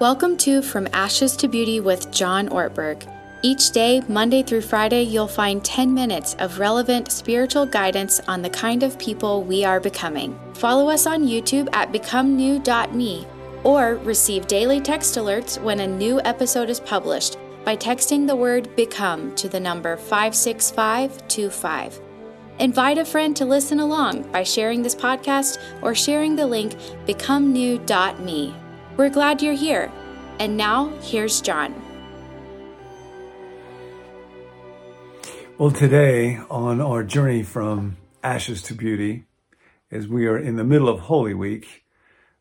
Welcome to From Ashes to Beauty with John Ortberg. Each day, Monday through Friday, you'll find 10 minutes of relevant spiritual guidance on the kind of people we are becoming. Follow us on YouTube at becomenew.me or receive daily text alerts when a new episode is published by texting the word become to the number 56525. Invite a friend to listen along by sharing this podcast or sharing the link becomenew.me. We're glad you're here. And now, here's John. Well, today on our journey from ashes to beauty, as we are in the middle of Holy Week,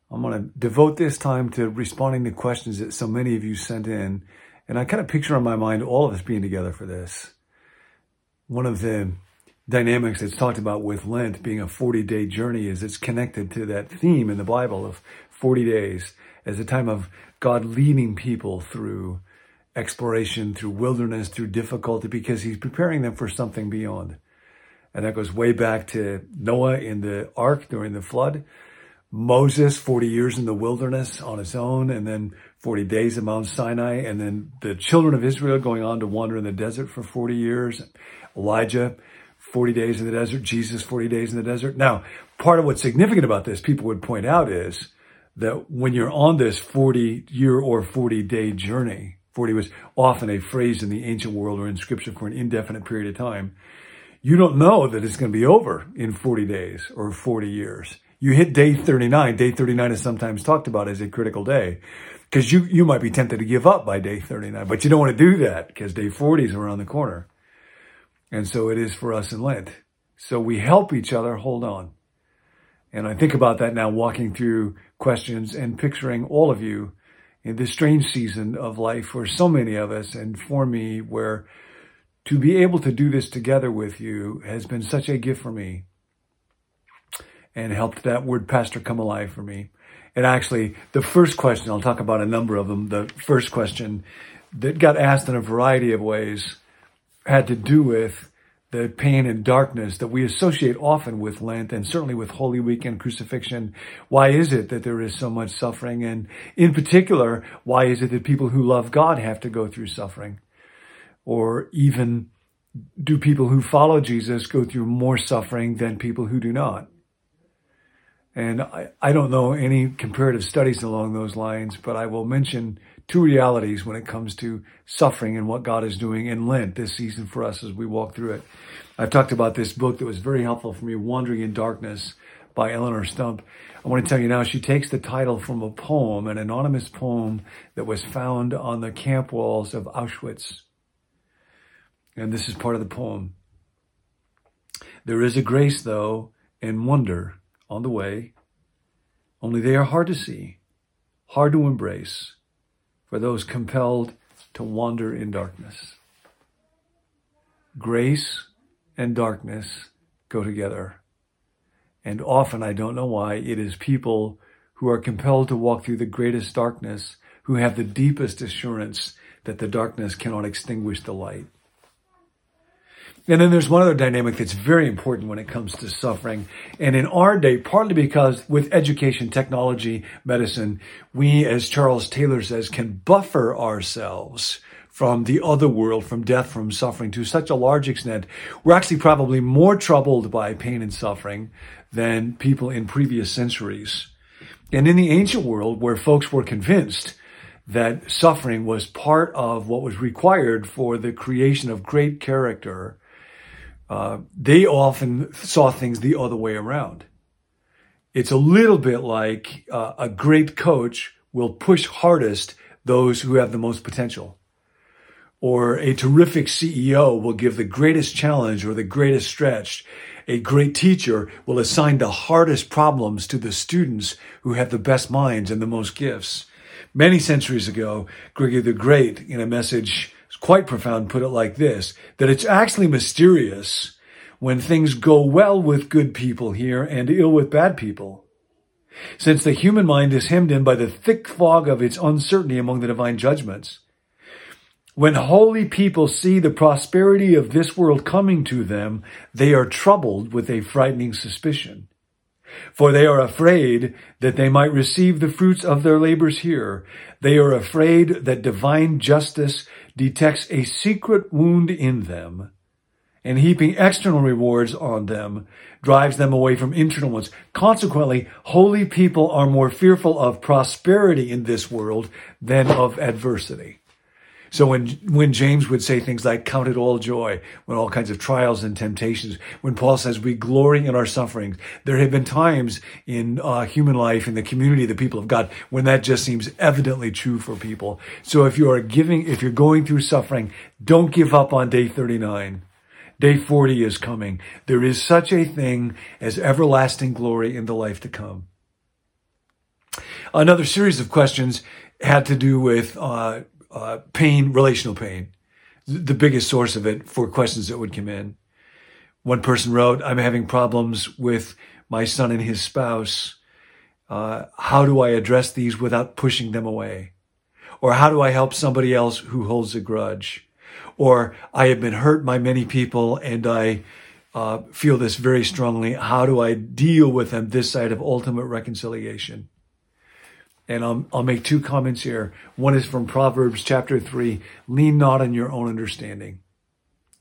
I'm going to devote this time to responding to questions that so many of you sent in. And I kind of picture in my mind all of us being together for this. One of the dynamics that's talked about with Lent being a 40 day journey is it's connected to that theme in the Bible of 40 days as a time of God leading people through exploration, through wilderness, through difficulty, because he's preparing them for something beyond. And that goes way back to Noah in the ark during the flood, Moses 40 years in the wilderness on his own, and then 40 days at Mount Sinai, and then the children of Israel going on to wander in the desert for 40 years, Elijah 40 days in the desert, Jesus 40 days in the desert. Now, part of what's significant about this, people would point out is that when you're on this 40 year or 40 day journey, 40 was often a phrase in the ancient world or in scripture for an indefinite period of time. You don't know that it's going to be over in 40 days or 40 years. You hit day 39. Day 39 is sometimes talked about as a critical day because you, you might be tempted to give up by day 39, but you don't want to do that because day 40 is around the corner. And so it is for us in Lent. So we help each other hold on. And I think about that now walking through questions and picturing all of you in this strange season of life for so many of us and for me where to be able to do this together with you has been such a gift for me and helped that word pastor come alive for me. And actually, the first question, I'll talk about a number of them. The first question that got asked in a variety of ways had to do with the pain and darkness that we associate often with Lent and certainly with Holy Week and crucifixion. Why is it that there is so much suffering? And in particular, why is it that people who love God have to go through suffering? Or even do people who follow Jesus go through more suffering than people who do not? And I, I don't know any comparative studies along those lines, but I will mention two realities when it comes to suffering and what God is doing in Lent this season for us as we walk through it. I've talked about this book that was very helpful for me, Wandering in Darkness by Eleonore Stump. I want to tell you now, she takes the title from a poem, an anonymous poem that was found on the camp walls of Auschwitz. And this is part of the poem. There is a grace, though, and wonder on the way, only they are hard to see, hard to embrace for those compelled to wander in darkness. Grace and darkness go together. And often, I don't know why, it is people who are compelled to walk through the greatest darkness who have the deepest assurance that the darkness cannot extinguish the light. And then there's one other dynamic that's very important when it comes to suffering. And in our day, partly because with education, technology, medicine, we, as Charles Taylor says, can buffer ourselves from the other world, from death, from suffering to such a large extent. We're actually probably more troubled by pain and suffering than people in previous centuries. And in the ancient world, where folks were convinced that suffering was part of what was required for the creation of great character, uh, they often saw things the other way around. It's a little bit like uh, a great coach will push hardest those who have the most potential. Or a terrific CEO will give the greatest challenge or the greatest stretch. A great teacher will assign the hardest problems to the students who have the best minds and the most gifts. Many centuries ago, Gregory the Great, in a message quite profound, put it like this, that it's actually mysterious when things go well with good people here and ill with bad people. Since the human mind is hemmed in by the thick fog of its uncertainty among the divine judgments. When holy people see the prosperity of this world coming to them, they are troubled with a frightening suspicion. For they are afraid that they might receive the fruits of their labors here. They are afraid that divine justice detects a secret wound in them and heaping external rewards on them drives them away from internal ones. Consequently, holy people are more fearful of prosperity in this world than of adversity. So when, when James would say things like, count it all joy, when all kinds of trials and temptations, when Paul says we glory in our sufferings, there have been times in uh, human life, in the community, of the people of God, when that just seems evidently true for people. So if you are giving, if you're going through suffering, don't give up on day 39. Day 40 is coming. There is such a thing as everlasting glory in the life to come. Another series of questions had to do with uh, uh, pain, relational pain, the biggest source of it for questions that would come in. One person wrote, I'm having problems with my son and his spouse. Uh, how do I address these without pushing them away? Or how do I help somebody else who holds a grudge? Or I have been hurt by many people and I uh, feel this very strongly. How do I deal with them this side of ultimate reconciliation? And I'll, I'll make two comments here. One is from Proverbs chapter three. Lean not on your own understanding.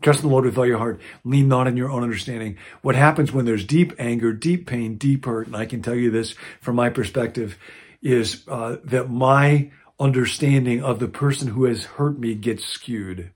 Trust in the Lord with all your heart. Lean not on your own understanding. What happens when there's deep anger, deep pain, deep hurt, and I can tell you this from my perspective, is uh, that my understanding of the person who has hurt me gets skewed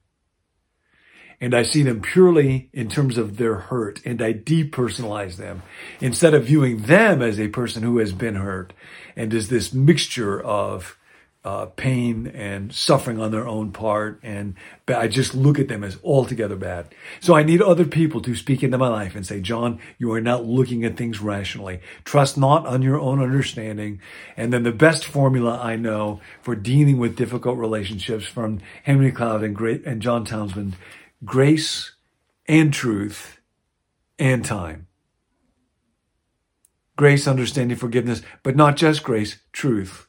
and I see them purely in terms of their hurt and I depersonalize them instead of viewing them as a person who has been hurt and is this mixture of uh, pain and suffering on their own part. And I just look at them as altogether bad. So I need other people to speak into my life and say, John, you are not looking at things rationally. Trust not on your own understanding. And then the best formula I know for dealing with difficult relationships from Henry Cloud and great and John Townsend grace and truth and time. Grace, understanding, forgiveness, but not just grace, truth,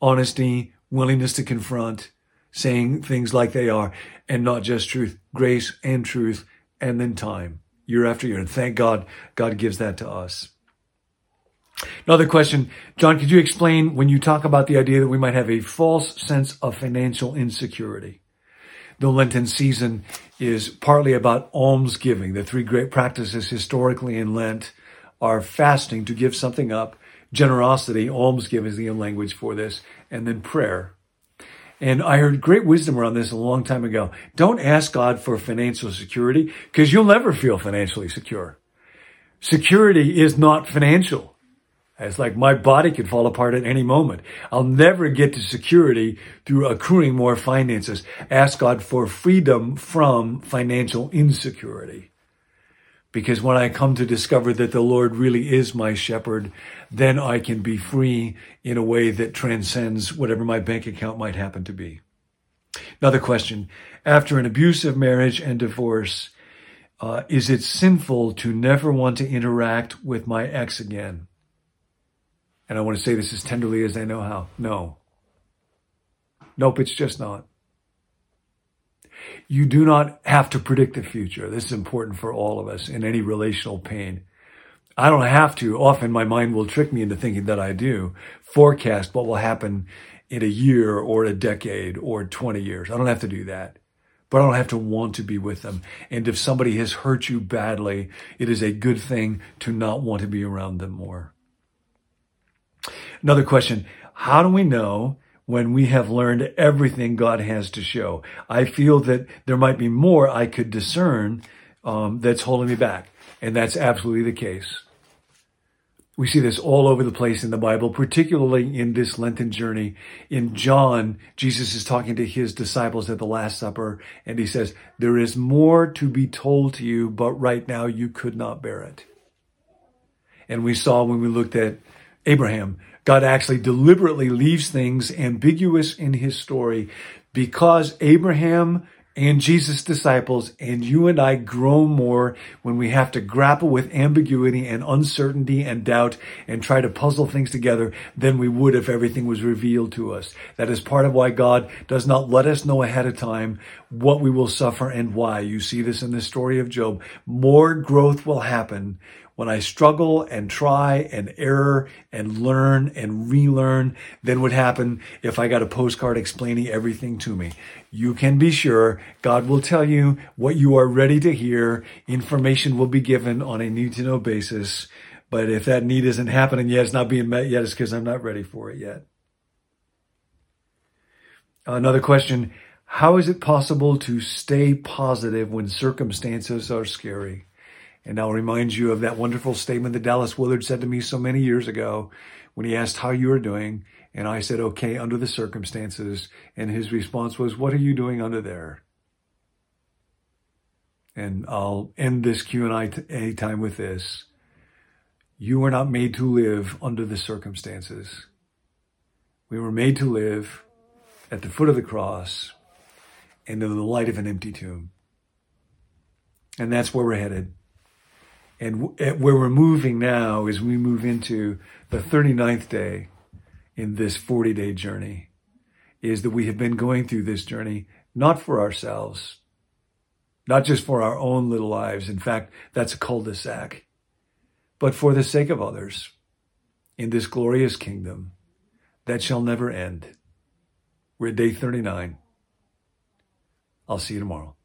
honesty, willingness to confront, saying things like they are, and not just truth, grace and truth, and then time, year after year. And thank God, God gives that to us. Another question, John, could you explain when you talk about the idea that we might have a false sense of financial insecurity? The Lenten season is partly about almsgiving. The three great practices historically in Lent are fasting to give something up, generosity, almsgiving is the language for this, and then prayer. And I heard great wisdom around this a long time ago. Don't ask God for financial security because you'll never feel financially secure. Security is not financial. It's like my body could fall apart at any moment. I'll never get to security through accruing more finances. Ask God for freedom from financial insecurity. Because when I come to discover that the Lord really is my shepherd, then I can be free in a way that transcends whatever my bank account might happen to be. Another question. After an abusive marriage and divorce, uh, is it sinful to never want to interact with my ex again? And I want to say this as tenderly as I know how. No. Nope, it's just not. You do not have to predict the future. This is important for all of us in any relational pain. I don't have to. Often my mind will trick me into thinking that I do forecast what will happen in a year or a decade or 20 years. I don't have to do that. But I don't have to want to be with them. And if somebody has hurt you badly, it is a good thing to not want to be around them more. Another question. How do we know when we have learned everything God has to show? I feel that there might be more I could discern um, that's holding me back. And that's absolutely the case. We see this all over the place in the Bible, particularly in this Lenten journey. In John, Jesus is talking to his disciples at the Last Supper, and he says, There is more to be told to you, but right now you could not bear it. And we saw when we looked at Abraham, God actually deliberately leaves things ambiguous in his story because Abraham and Jesus' disciples and you and I grow more when we have to grapple with ambiguity and uncertainty and doubt and try to puzzle things together than we would if everything was revealed to us. That is part of why God does not let us know ahead of time what we will suffer and why. You see this in the story of Job. More growth will happen when I struggle and try and error and learn and relearn, then what happen if I got a postcard explaining everything to me? You can be sure God will tell you what you are ready to hear. Information will be given on a need to know basis. But if that need isn't happening yet, it's not being met yet, it's because I'm not ready for it yet. Another question. How is it possible to stay positive when circumstances are scary? And I'll remind you of that wonderful statement that Dallas Willard said to me so many years ago when he asked how you were doing. And I said, okay, under the circumstances. And his response was, what are you doing under there? And I'll end this Q&A time with this. You were not made to live under the circumstances. We were made to live at the foot of the cross and in the light of an empty tomb. And that's where we're headed. And eh, where we're moving now is we move into the 39th day in this 40 day journey is that we have been going through this journey not for ourselves, not just for our own little lives. In fact, that's a cul-de-sac, but for the sake of others in this glorious kingdom that shall never end. We're at day 39. I'll see you tomorrow.